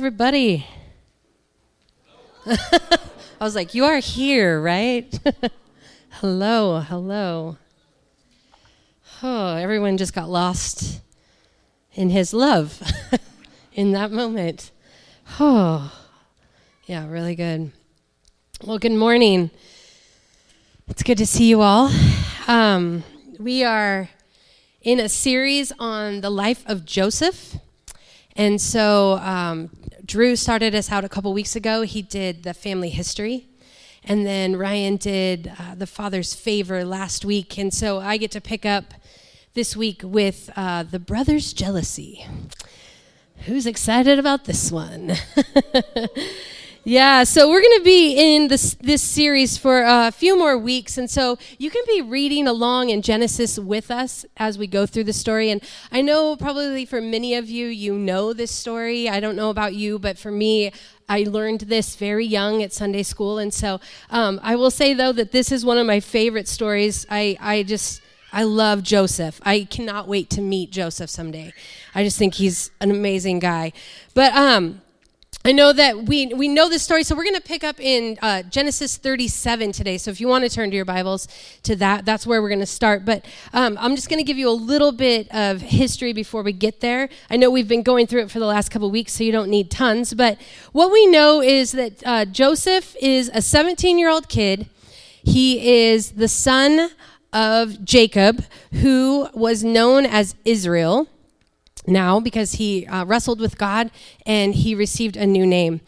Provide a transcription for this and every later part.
Everybody. I was like, you are here, right? hello, hello. Oh, everyone just got lost in his love in that moment. Oh, yeah, really good. Well, good morning. It's good to see you all. Um, we are in a series on the life of Joseph. And so um, Drew started us out a couple weeks ago. He did the family history. And then Ryan did uh, the father's favor last week. And so I get to pick up this week with uh, the brother's jealousy. Who's excited about this one? Yeah, so we're going to be in this this series for a few more weeks, and so you can be reading along in Genesis with us as we go through the story. And I know probably for many of you, you know this story. I don't know about you, but for me, I learned this very young at Sunday school, and so um, I will say though that this is one of my favorite stories. I I just I love Joseph. I cannot wait to meet Joseph someday. I just think he's an amazing guy, but um I know that we, we know this story, so we're going to pick up in uh, Genesis 37 today. So if you want to turn to your Bibles to that, that's where we're going to start. But um, I'm just going to give you a little bit of history before we get there. I know we've been going through it for the last couple weeks, so you don't need tons. But what we know is that uh, Joseph is a 17 year old kid. He is the son of Jacob, who was known as Israel now because he uh, wrestled with God and he received a new name.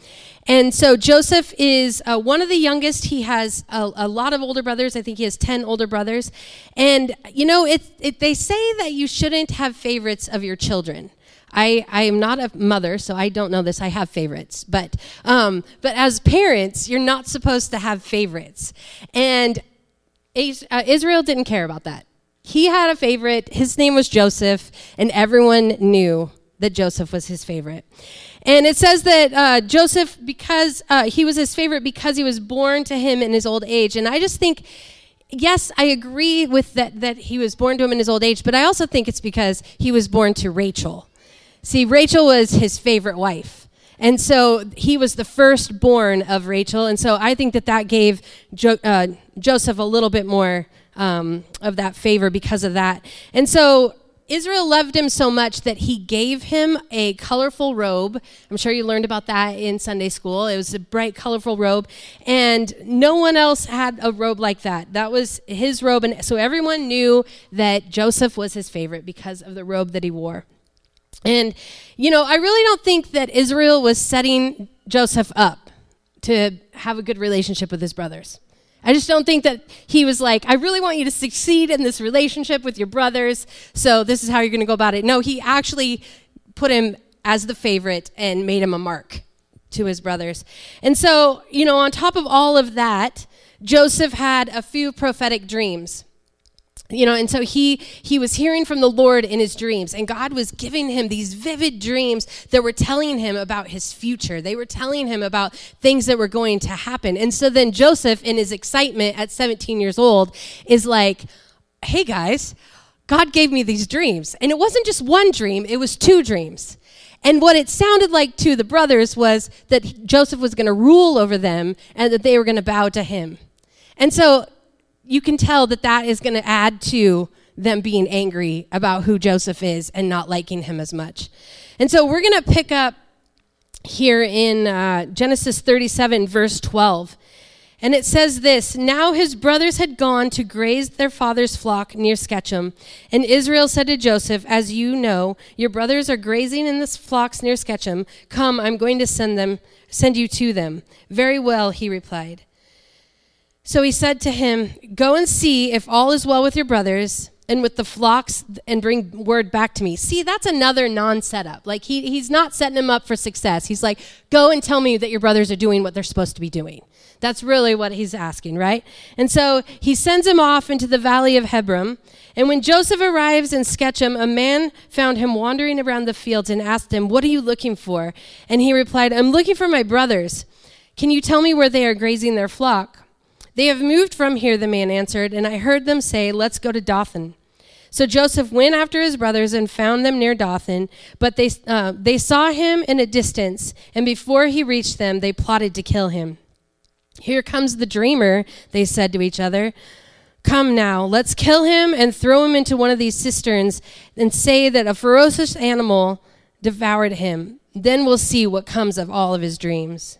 And so Joseph is uh, one of the youngest. He has a, a, lot of older brothers. I think he has 10 older brothers. And, you know, it, it, they say that you shouldn't have favorites of your children. I, I am not a mother, so I don't know this. I have favorites. But, um, but as parents, you're not supposed to have favorites. And uh, Israel didn't care about that he had a favorite. His name was Joseph, and everyone knew that Joseph was his favorite. And it says that uh, Joseph, because uh, he was his favorite because he was born to him in his old age. And I just think, yes, I agree with that, that he was born to him in his old age, but I also think it's because he was born to Rachel. See, Rachel was his favorite wife. And so he was the firstborn of Rachel. And so I think that that gave jo- uh, Joseph a little bit more um, of that favor because of that. And so Israel loved him so much that he gave him a colorful robe. I'm sure you learned about that in Sunday school. It was a bright, colorful robe. And no one else had a robe like that. That was his robe. And so everyone knew that Joseph was his favorite because of the robe that he wore. And, you know, I really don't think that Israel was setting Joseph up to have a good relationship with his brothers. I just don't think that he was like, I really want you to succeed in this relationship with your brothers, so this is how you're going to go about it. No, he actually put him as the favorite and made him a mark to his brothers. And so, you know, on top of all of that, Joseph had a few prophetic dreams you know and so he he was hearing from the lord in his dreams and god was giving him these vivid dreams that were telling him about his future. They were telling him about things that were going to happen. And so then joseph in his excitement at 17 years old is like hey guys god gave me these dreams. And it wasn't just one dream it was two dreams. And what it sounded like to the brothers was that joseph was going to rule over them and that they were going to bow to him. And so you can tell that that is going to add to them being angry about who Joseph is and not liking him as much. And so we're going to pick up here in uh, Genesis 37, verse 12. And it says this Now his brothers had gone to graze their father's flock near Shechem. And Israel said to Joseph, As you know, your brothers are grazing in the flocks near Shechem. Come, I'm going to send them, send you to them. Very well, he replied. So he said to him, Go and see if all is well with your brothers and with the flocks and bring word back to me. See, that's another non setup. Like, he, he's not setting him up for success. He's like, Go and tell me that your brothers are doing what they're supposed to be doing. That's really what he's asking, right? And so he sends him off into the valley of Hebron. And when Joseph arrives in Shechem, a man found him wandering around the fields and asked him, What are you looking for? And he replied, I'm looking for my brothers. Can you tell me where they are grazing their flock? They have moved from here, the man answered, and I heard them say, Let's go to Dothan. So Joseph went after his brothers and found them near Dothan, but they, uh, they saw him in a distance, and before he reached them, they plotted to kill him. Here comes the dreamer, they said to each other. Come now, let's kill him and throw him into one of these cisterns and say that a ferocious animal devoured him. Then we'll see what comes of all of his dreams.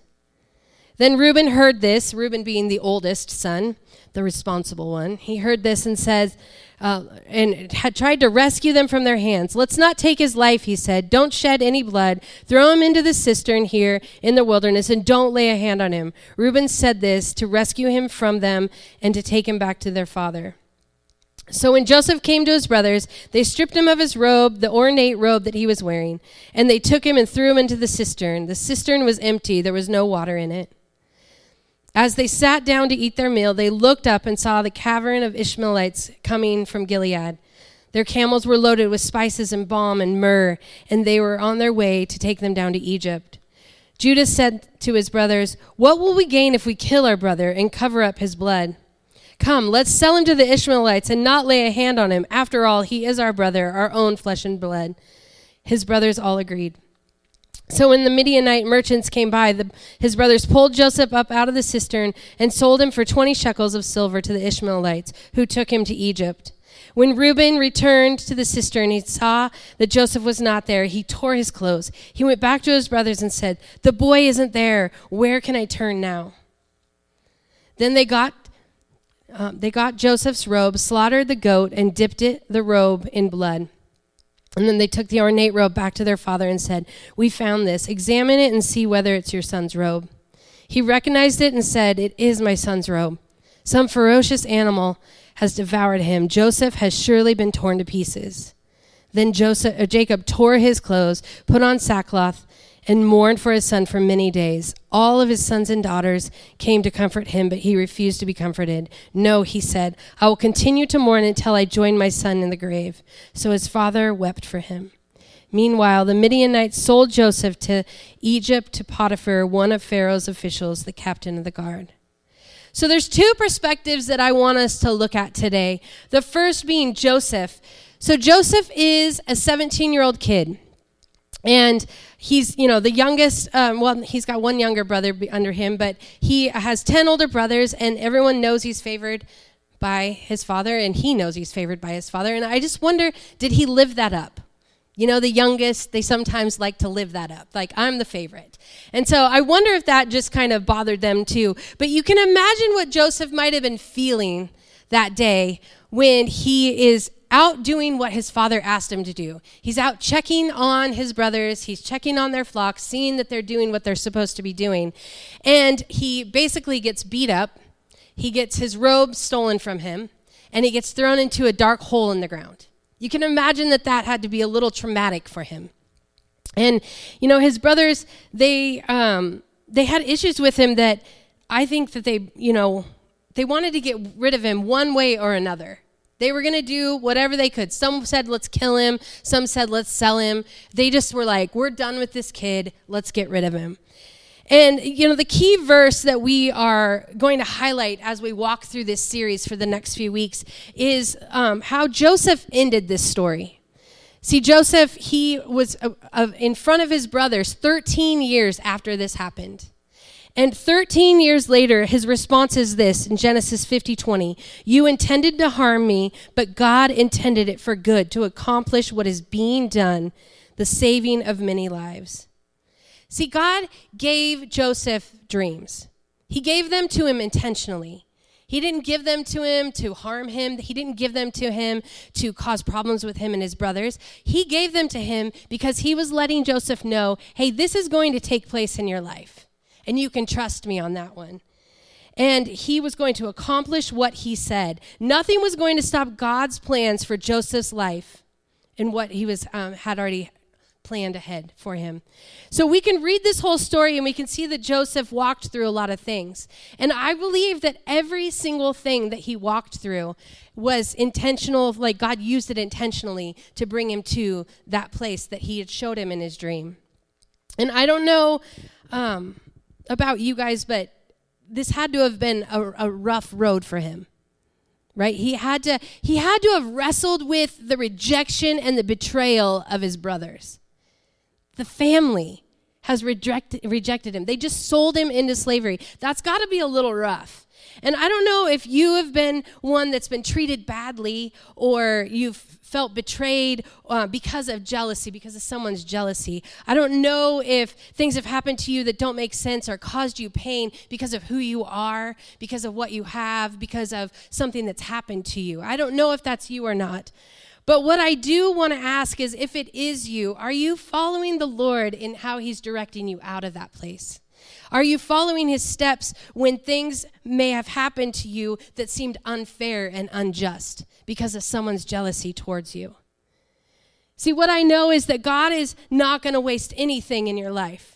Then Reuben heard this, Reuben being the oldest son, the responsible one. He heard this and said, uh, and had tried to rescue them from their hands. Let's not take his life, he said. Don't shed any blood. Throw him into the cistern here in the wilderness and don't lay a hand on him. Reuben said this to rescue him from them and to take him back to their father. So when Joseph came to his brothers, they stripped him of his robe, the ornate robe that he was wearing, and they took him and threw him into the cistern. The cistern was empty, there was no water in it. As they sat down to eat their meal, they looked up and saw the caravan of Ishmaelites coming from Gilead. Their camels were loaded with spices and balm and myrrh, and they were on their way to take them down to Egypt. Judah said to his brothers, What will we gain if we kill our brother and cover up his blood? Come, let's sell him to the Ishmaelites and not lay a hand on him. After all, he is our brother, our own flesh and blood. His brothers all agreed. So when the Midianite merchants came by, the, his brothers pulled Joseph up out of the cistern and sold him for 20 shekels of silver to the Ishmaelites, who took him to Egypt. When Reuben returned to the cistern, he saw that Joseph was not there. He tore his clothes. He went back to his brothers and said, The boy isn't there. Where can I turn now? Then they got, uh, they got Joseph's robe, slaughtered the goat, and dipped it, the robe in blood. And then they took the ornate robe back to their father and said, We found this. Examine it and see whether it's your son's robe. He recognized it and said, It is my son's robe. Some ferocious animal has devoured him. Joseph has surely been torn to pieces. Then Joseph, uh, Jacob tore his clothes, put on sackcloth, and mourned for his son for many days. All of his sons and daughters came to comfort him, but he refused to be comforted. No, he said, I will continue to mourn until I join my son in the grave. So his father wept for him. Meanwhile, the Midianites sold Joseph to Egypt to Potiphar, one of Pharaoh's officials, the captain of the guard. So there's two perspectives that I want us to look at today. The first being Joseph. So Joseph is a 17 year old kid. And he's, you know, the youngest. Um, well, he's got one younger brother under him, but he has 10 older brothers, and everyone knows he's favored by his father, and he knows he's favored by his father. And I just wonder did he live that up? You know, the youngest, they sometimes like to live that up. Like, I'm the favorite. And so I wonder if that just kind of bothered them too. But you can imagine what Joseph might have been feeling that day when he is out doing what his father asked him to do. He's out checking on his brothers, he's checking on their flocks, seeing that they're doing what they're supposed to be doing. And he basically gets beat up, he gets his robe stolen from him, and he gets thrown into a dark hole in the ground. You can imagine that that had to be a little traumatic for him. And, you know, his brothers, they, um, they had issues with him that I think that they, you know, they wanted to get rid of him one way or another. They were going to do whatever they could. Some said, let's kill him. Some said, let's sell him. They just were like, we're done with this kid. Let's get rid of him. And, you know, the key verse that we are going to highlight as we walk through this series for the next few weeks is um, how Joseph ended this story. See, Joseph, he was uh, uh, in front of his brothers 13 years after this happened. And 13 years later, his response is this in Genesis 50 20. You intended to harm me, but God intended it for good to accomplish what is being done, the saving of many lives. See, God gave Joseph dreams, He gave them to him intentionally. He didn't give them to him to harm him. He didn't give them to him to cause problems with him and his brothers. He gave them to him because he was letting Joseph know hey, this is going to take place in your life. And you can trust me on that one. And he was going to accomplish what he said. Nothing was going to stop God's plans for Joseph's life and what he was um, had already planned ahead for him. So we can read this whole story and we can see that Joseph walked through a lot of things. And I believe that every single thing that he walked through was intentional, like God used it intentionally to bring him to that place that he had showed him in his dream. And I don't know um, about you guys, but this had to have been a, a rough road for him. right he had to he had to have wrestled with the rejection and the betrayal of his brothers the family has rejected, rejected him they just sold him into slavery that's got to be a little rough and I don't know if you have been one that's been treated badly or you've felt betrayed uh, because of jealousy, because of someone's jealousy. I don't know if things have happened to you that don't make sense or caused you pain because of who you are, because of what you have, because of something that's happened to you. I don't know if that's you or not. But what I do want to ask is if it is you, are you following the Lord in how He's directing you out of that place? Are you following his steps when things may have happened to you that seemed unfair and unjust because of someone's jealousy towards you? See, what I know is that God is not going to waste anything in your life.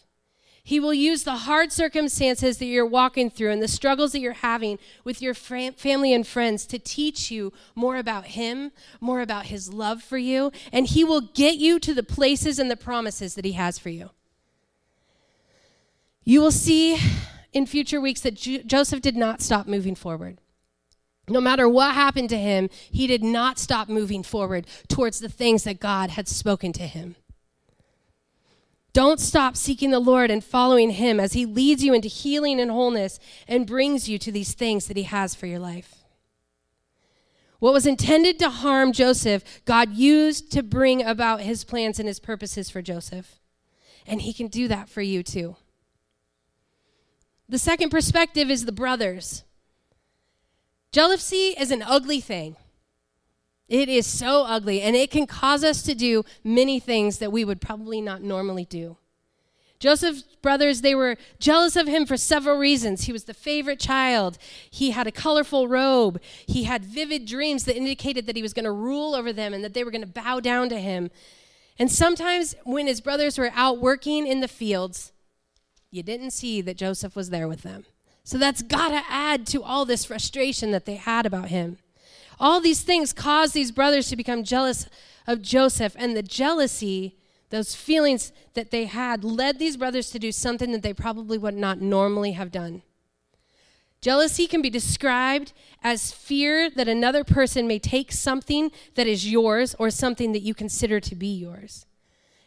He will use the hard circumstances that you're walking through and the struggles that you're having with your family and friends to teach you more about Him, more about His love for you, and He will get you to the places and the promises that He has for you. You will see in future weeks that Jo- Joseph did not stop moving forward. No matter what happened to him, he did not stop moving forward towards the things that God had spoken to him. Don't stop seeking the Lord and following him as he leads you into healing and wholeness and brings you to these things that he has for your life. What was intended to harm Joseph, God used to bring about his plans and his purposes for Joseph. And he can do that for you too. The second perspective is the brothers. Jealousy is an ugly thing. It is so ugly, and it can cause us to do many things that we would probably not normally do. Joseph's brothers, they were jealous of him for several reasons. He was the favorite child. He had a colorful robe. He had vivid dreams that indicated that he was going to rule over them and that they were going to bow down to him. And sometimes when his brothers were out working in the fields, you didn't see that Joseph was there with them. So that's got to add to all this frustration that they had about him. All these things caused these brothers to become jealous of Joseph, and the jealousy, those feelings that they had, led these brothers to do something that they probably would not normally have done. Jealousy can be described as fear that another person may take something that is yours or something that you consider to be yours.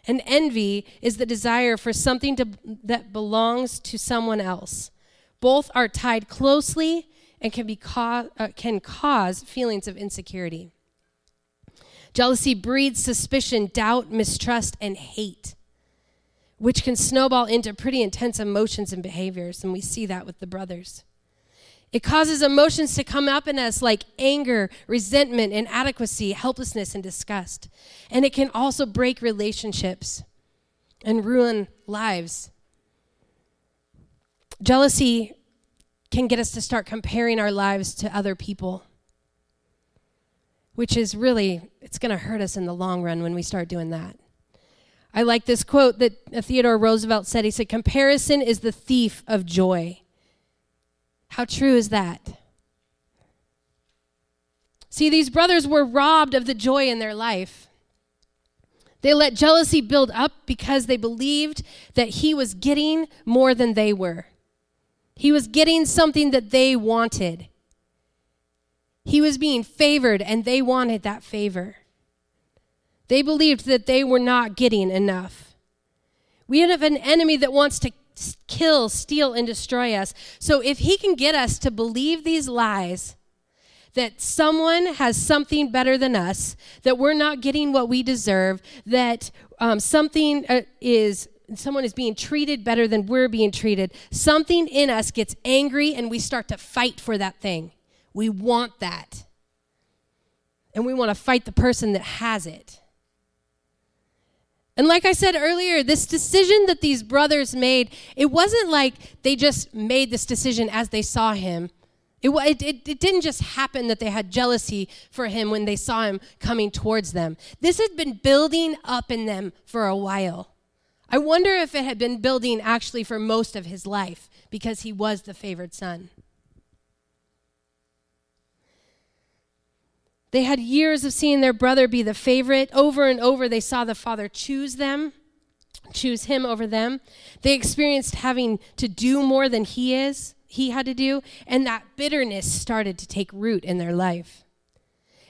And envy is the desire for something to, that belongs to someone else. Both are tied closely and can, be co- uh, can cause feelings of insecurity. Jealousy breeds suspicion, doubt, mistrust, and hate, which can snowball into pretty intense emotions and behaviors. And we see that with the brothers. It causes emotions to come up in us like anger, resentment, inadequacy, helplessness, and disgust. And it can also break relationships and ruin lives. Jealousy can get us to start comparing our lives to other people, which is really, it's going to hurt us in the long run when we start doing that. I like this quote that Theodore Roosevelt said. He said, Comparison is the thief of joy. How true is that? See, these brothers were robbed of the joy in their life. They let jealousy build up because they believed that he was getting more than they were. He was getting something that they wanted. He was being favored, and they wanted that favor. They believed that they were not getting enough. We have an enemy that wants to kill, steal, and destroy us. So if he can get us to believe these lies, that someone has something better than us, that we're not getting what we deserve, that um, something uh, is someone is being treated better than we're being treated, something in us gets angry and we start to fight for that thing. We want that. And we want to fight the person that has it. And like I said earlier, this decision that these brothers made, it wasn't like they just made this decision as they saw him. It, it, it, didn't just happen that they had jealousy for him when they saw him coming towards them. This had been building up in them for a while. I wonder if it had been building actually for most of his life because he was the favored son. They had years of seeing their brother be the favorite. Over and over, they saw the father choose them, choose him over them. They experienced having to do more than he is, he had to do, and that bitterness started to take root in their life.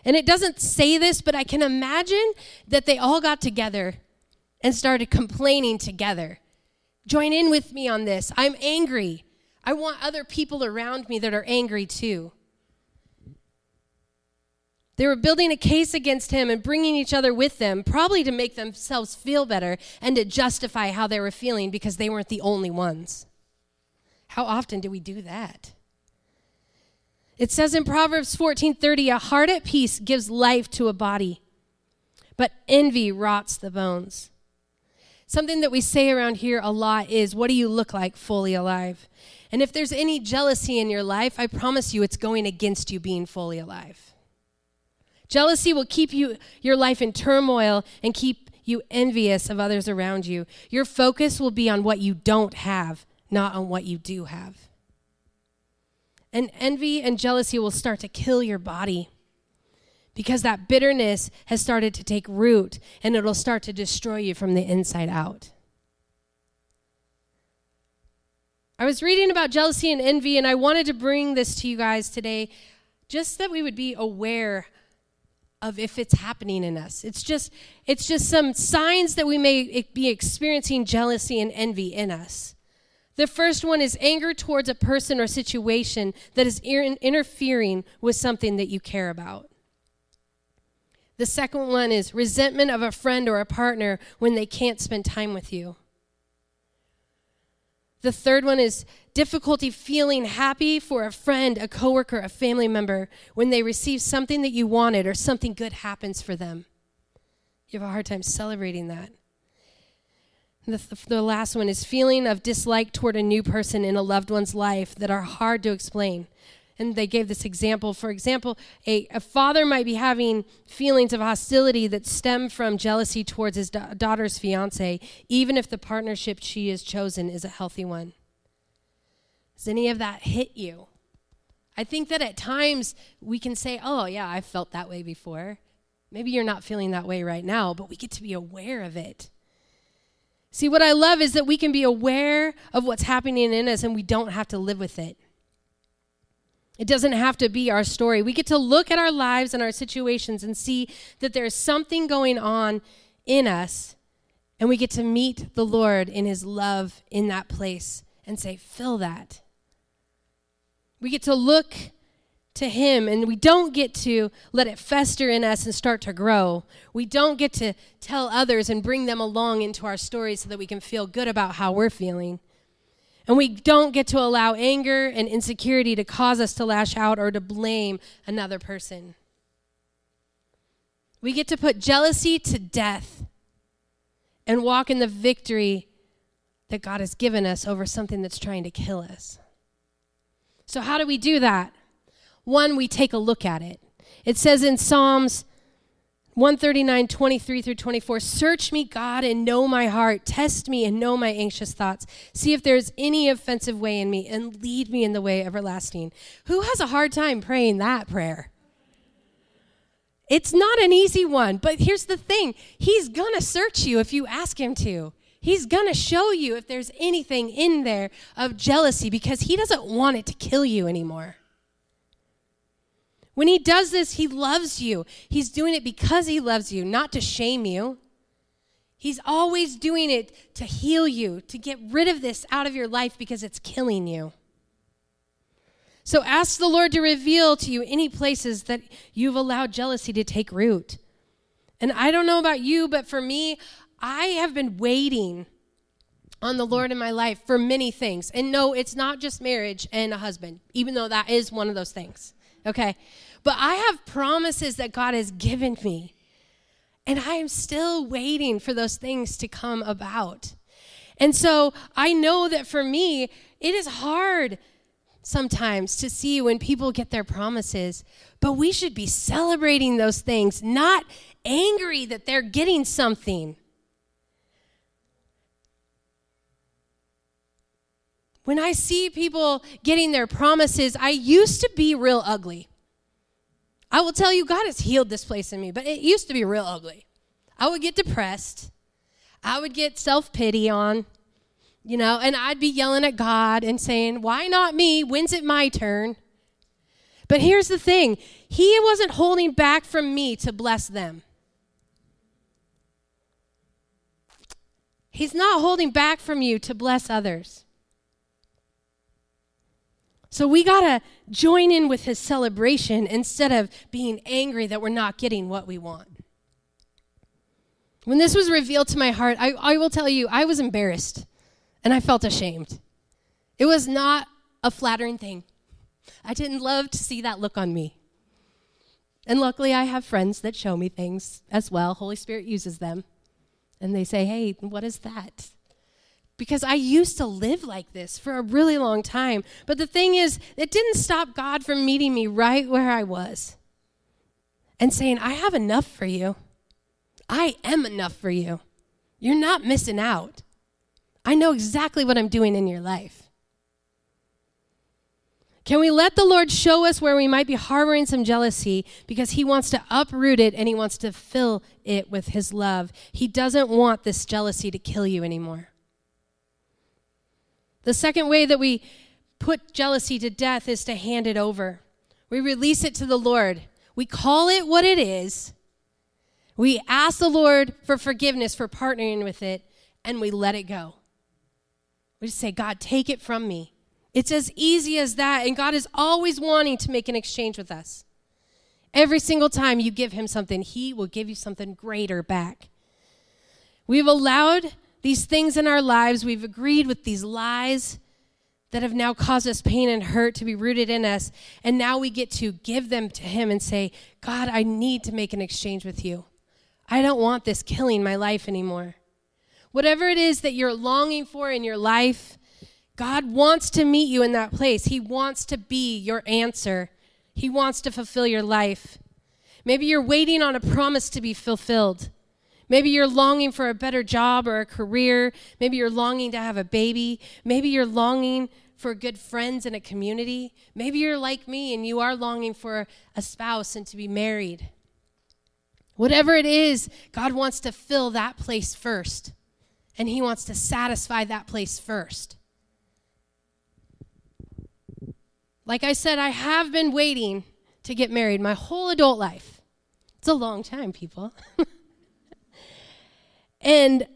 And it doesn't say this, but I can imagine that they all got together and started complaining together. Join in with me on this. I'm angry. I want other people around me that are angry too. They were building a case against him and bringing each other with them, probably to make themselves feel better and to justify how they were feeling because they weren't the only ones. How often do we do that? It says in Proverbs 14:30, "A heart at peace gives life to a body, but envy rots the bones." Something that we say around here a lot is, "What do you look like fully alive?" And if there's any jealousy in your life, I promise you it's going against you being fully alive. Jealousy will keep you your life in turmoil and keep you envious of others around you. Your focus will be on what you don't have, not on what you do have. And envy and jealousy will start to kill your body because that bitterness has started to take root and it'll start to destroy you from the inside out. I was reading about jealousy and envy, and I wanted to bring this to you guys today just that we would be aware of if it's happening in us. It's just it's just some signs that we may be experiencing jealousy and envy in us. The first one is anger towards a person or situation that is interfering with something that you care about. The second one is resentment of a friend or a partner when they can't spend time with you. The third one is difficulty feeling happy for a friend, a coworker, a family member when they receive something that you wanted or something good happens for them. You have a hard time celebrating that. The, the last one is feeling of dislike toward a new person in a loved one's life that are hard to explain and they gave this example. For example, a, a father might be having feelings of hostility that stem from jealousy towards his da- daughter's fiance, even if the partnership she has chosen is a healthy one. Does any of that hit you? I think that at times we can say, oh, yeah, I've felt that way before. Maybe you're not feeling that way right now, but we get to be aware of it. See, what I love is that we can be aware of what's happening in us and we don't have to live with it. It doesn't have to be our story. We get to look at our lives and our situations and see that there's something going on in us, and we get to meet the Lord in His love in that place and say, Fill that. We get to look to Him, and we don't get to let it fester in us and start to grow. We don't get to tell others and bring them along into our story so that we can feel good about how we're feeling. And we don't get to allow anger and insecurity to cause us to lash out or to blame another person. We get to put jealousy to death and walk in the victory that God has given us over something that's trying to kill us. So, how do we do that? One, we take a look at it. It says in Psalms 139, 23 through 24. Search me, God, and know my heart. Test me and know my anxious thoughts. See if there's any offensive way in me and lead me in the way everlasting. Who has a hard time praying that prayer? It's not an easy one, but here's the thing He's going to search you if you ask Him to. He's going to show you if there's anything in there of jealousy because He doesn't want it to kill you anymore. When he does this, he loves you. He's doing it because he loves you, not to shame you. He's always doing it to heal you, to get rid of this out of your life because it's killing you. So ask the Lord to reveal to you any places that you've allowed jealousy to take root. And I don't know about you, but for me, I have been waiting on the Lord in my life for many things. And no, it's not just marriage and a husband, even though that is one of those things. Okay? But I have promises that God has given me. And I am still waiting for those things to come about. And so I know that for me, it is hard sometimes to see when people get their promises, but we should be celebrating those things, not angry that they're getting something. When I see people getting their promises, I used to be real ugly. I will tell you, God has healed this place in me, but it used to be real ugly. I would get depressed. I would get self pity on. You know, and I'd be yelling at God and saying, Why not me? When's it my turn? But here's the thing He wasn't holding back from me to bless them. He's not holding back from you to bless others. So we got to join in with his celebration instead of being angry that we're not getting what we want. When this was revealed to my heart, I, I will tell you, I was embarrassed and I felt ashamed. It was not a flattering thing. I didn't love to see that look on me. And luckily, I have friends that show me things as well. Holy Spirit uses them. And they say, hey, what is that? Because I used to live like this for a really long time. But the thing is, it didn't stop God from meeting me right where I was and saying, I have enough for you. I am enough for you. You're not missing out. I know exactly what I'm doing in your life. Can we let the Lord show us where we might be harboring some jealousy because He wants to uproot it and He wants to fill it with His love? He doesn't want this jealousy to kill you anymore. The second way that we put jealousy to death is to hand it over. We release it to the Lord. We call it what it is. We ask the Lord for forgiveness for partnering with it, and we let it go. We just say, God, take it from me. It's as easy as that. And God is always wanting to make an exchange with us. Every single time you give Him something, He will give you something greater back. We've allowed these things in our lives, we've agreed with these lies that have now caused us pain and hurt to be rooted in us. And now we get to give them to Him and say, God, I need to make an exchange with you. I don't want this killing my life anymore. Whatever it is that you're longing for in your life, God wants to meet you in that place. He wants to be your answer, He wants to fulfill your life. Maybe you're waiting on a promise to be fulfilled. Maybe you're longing for a better job or a career. Maybe you're longing to have a baby. Maybe you're longing for good friends and a community. Maybe you're like me and you are longing for a spouse and to be married. Whatever it is, God wants to fill that place first, and He wants to satisfy that place first. Like I said, I have been waiting to get married my whole adult life. It's a long time, people. And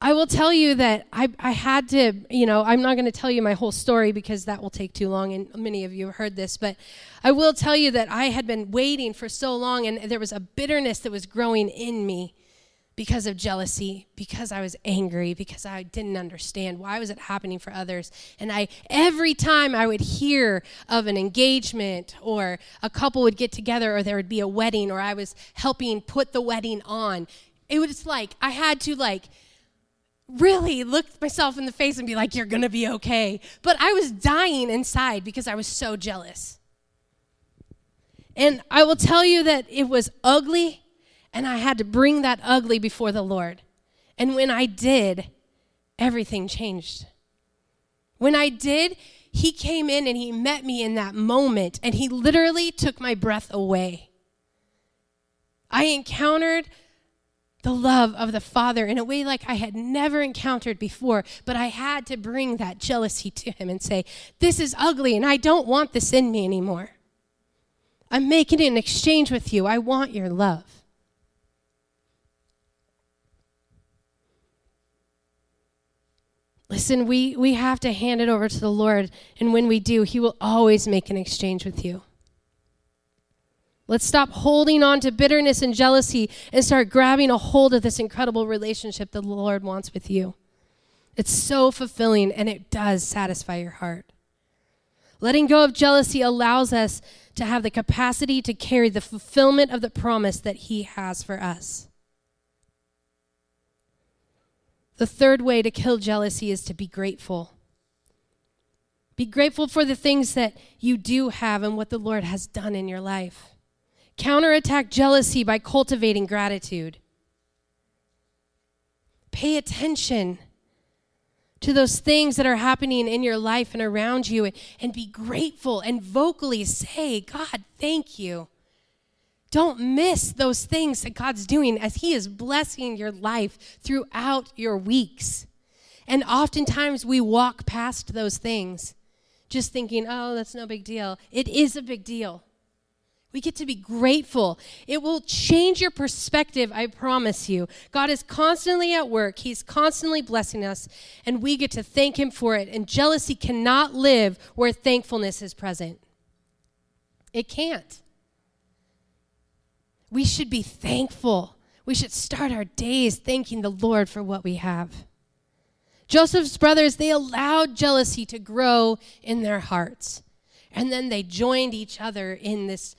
I will tell you that I, I had to, you know, I'm not going to tell you my whole story because that will take too long, and many of you have heard this, but I will tell you that I had been waiting for so long, and there was a bitterness that was growing in me because of jealousy, because I was angry, because I didn't understand why was it happening for others. And I every time I would hear of an engagement or a couple would get together or there would be a wedding or I was helping put the wedding on, it was like I had to like really look myself in the face and be like, you're gonna be okay. But I was dying inside because I was so jealous. And I will tell you that it was ugly, and I had to bring that ugly before the Lord. And when I did, everything changed. When I did, He came in and He met me in that moment, and He literally took my breath away. I encountered the love of the Father in a way like I had never encountered before. But I had to bring that jealousy to him and say, This is ugly and I don't want this in me anymore. I'm making an exchange with you. I want your love. Listen, we, we have to hand it over to the Lord, and when we do, He will always make an exchange with you. Let's stop holding on to bitterness and jealousy and start grabbing a hold of this incredible relationship that the Lord wants with you. It's so fulfilling and it does satisfy your heart. Letting go of jealousy allows us to have the capacity to carry the fulfillment of the promise that He has for us. The third way to kill jealousy is to be grateful. Be grateful for the things that you do have and what the Lord has done in your life. Counterattack jealousy by cultivating gratitude. Pay attention to those things that are happening in your life and around you and, and be grateful and vocally say, God, thank you. Don't miss those things that God's doing as He is blessing your life throughout your weeks. And oftentimes we walk past those things just thinking, oh, that's no big deal. It is a big deal. We get to be grateful. It will change your perspective, I promise you. God is constantly at work, He's constantly blessing us, and we get to thank Him for it. And jealousy cannot live where thankfulness is present. It can't. We should be thankful. We should start our days thanking the Lord for what we have. Joseph's brothers, they allowed jealousy to grow in their hearts. And then they joined each other in this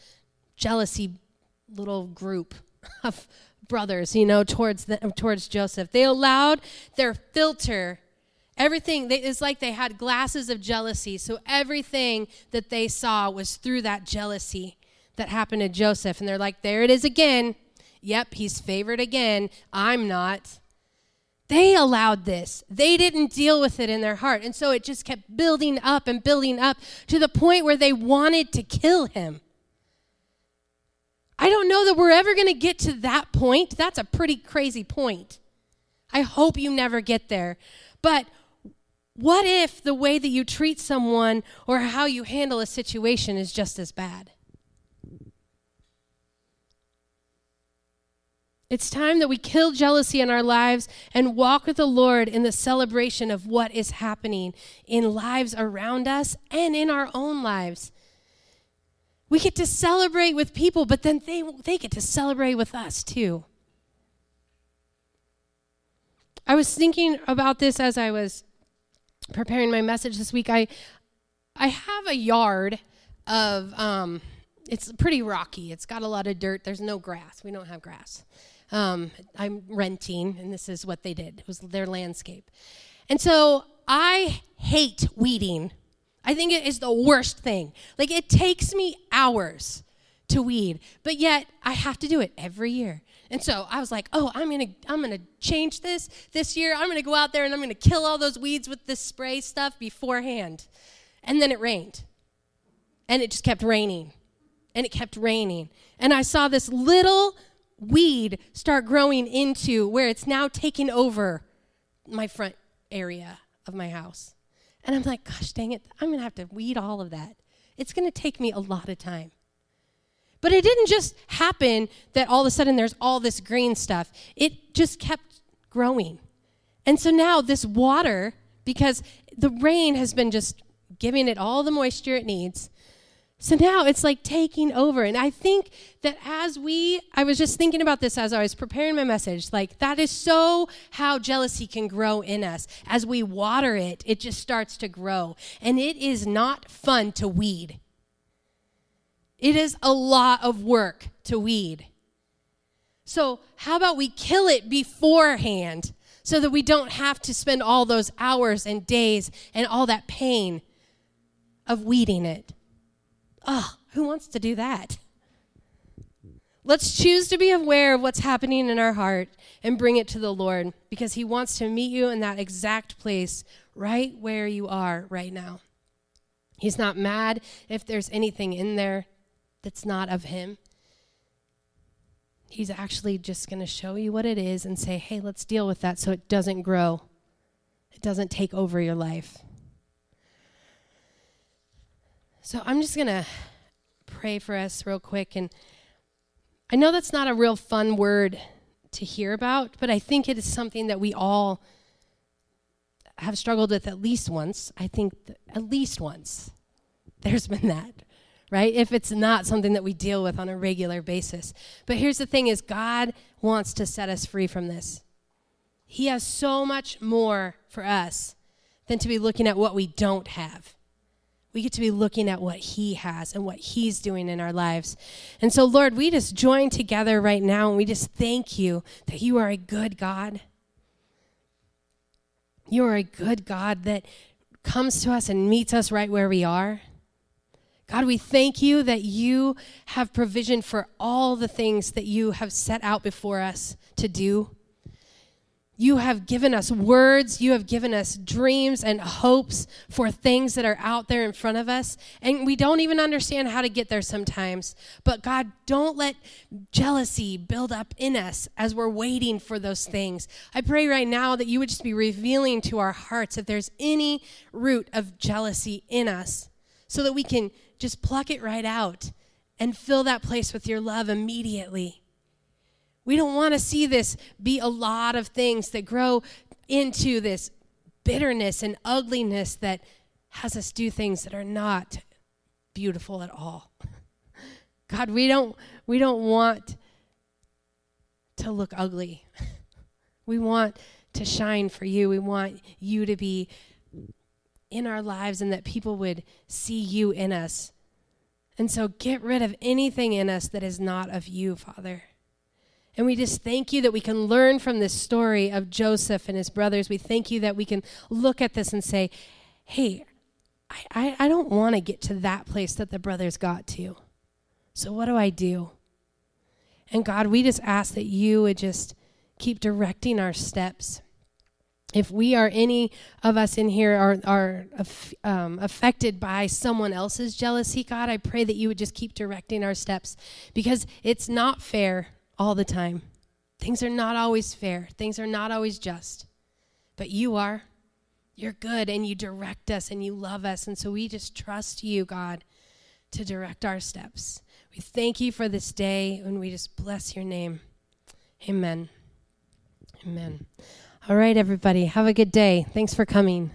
jealousy little group of brothers, you know, towards the, towards Joseph. They allowed their filter everything they, it's like they had glasses of jealousy. So everything that they saw was through that jealousy that happened to Joseph and they're like, "There it is again. Yep, he's favored again. I'm not." They allowed this. They didn't deal with it in their heart. And so it just kept building up and building up to the point where they wanted to kill him. I don't know that we're ever going to get to that point. That's a pretty crazy point. I hope you never get there. But what if the way that you treat someone or how you handle a situation is just as bad? It's time that we kill jealousy in our lives and walk with the Lord in the celebration of what is happening in lives around us and in our own lives. We get to celebrate with people, but then they, they get to celebrate with us too. I was thinking about this as I was preparing my message this week. I, I have a yard of, um, it's pretty rocky. It's got a lot of dirt. There's no grass. We don't have grass. Um, I'm renting, and this is what they did. It was their landscape. And so I hate weeding I think it is the worst thing. Like it takes me hours to weed, but yet I have to do it every year. And so I was like, "Oh, I'm going to I'm going to change this this year. I'm going to go out there and I'm going to kill all those weeds with this spray stuff beforehand." And then it rained. And it just kept raining. And it kept raining. And I saw this little weed start growing into where it's now taking over my front area of my house. And I'm like, gosh dang it, I'm going to have to weed all of that. It's going to take me a lot of time. But it didn't just happen that all of a sudden there's all this green stuff, it just kept growing. And so now this water, because the rain has been just giving it all the moisture it needs, so now it's like taking over. And I think that as we, I was just thinking about this as I was preparing my message, like that is so how jealousy can grow in us. As we water it, it just starts to grow. And it is not fun to weed, it is a lot of work to weed. So, how about we kill it beforehand so that we don't have to spend all those hours and days and all that pain of weeding it? Oh, who wants to do that? Let's choose to be aware of what's happening in our heart and bring it to the Lord because He wants to meet you in that exact place right where you are right now. He's not mad if there's anything in there that's not of Him. He's actually just going to show you what it is and say, hey, let's deal with that so it doesn't grow, it doesn't take over your life. So I'm just going to pray for us real quick. And I know that's not a real fun word to hear about, but I think it is something that we all have struggled with at least once. I think at least once there's been that, right? If it's not something that we deal with on a regular basis. But here's the thing is God wants to set us free from this. He has so much more for us than to be looking at what we don't have we get to be looking at what He has and what He's doing in our lives. And so, Lord, we just join together right now and we just thank you that you are a good God. You are a good God that comes to us and meets us right where we are. God, we thank you that you have provision for all the things that you have set out before us to do. You have given us words. You have given us dreams and hopes for things that are out there in front of us. And we don't even understand how to get there sometimes. But God, don't let jealousy build up in us as we're waiting for those things. I pray right now that you would just be revealing to our hearts if there's any root of jealousy in us so that we can just pluck it right out and fill that place with your love immediately. We don't want to see this be a lot of things that grow into this bitterness and ugliness that has us do things that are not beautiful at all. God, we don't we don't want to look ugly. We want to shine for you. We want you to be in our lives and that people would see you in us. And so get rid of anything in us that is not of you, Father. And we just thank you that we can learn from this story of Joseph and his brothers. We thank you that we can look at this and say, hey, I, I, I don't want to get to that place that the brothers got to. So what do I do? And God, we just ask that you would just keep directing our steps. If we are any of us in here are, are um, affected by someone else's jealousy, God, I pray that you would just keep directing our steps because it's not fair all the time. Things are not always fair, things are not always just. But you are. You're good and you direct us and you love us. And so we just trust you, God, to direct our steps. We thank you for this day and we just bless your name. Amen. Amen. All right, everybody. Have a good day. Thanks for coming.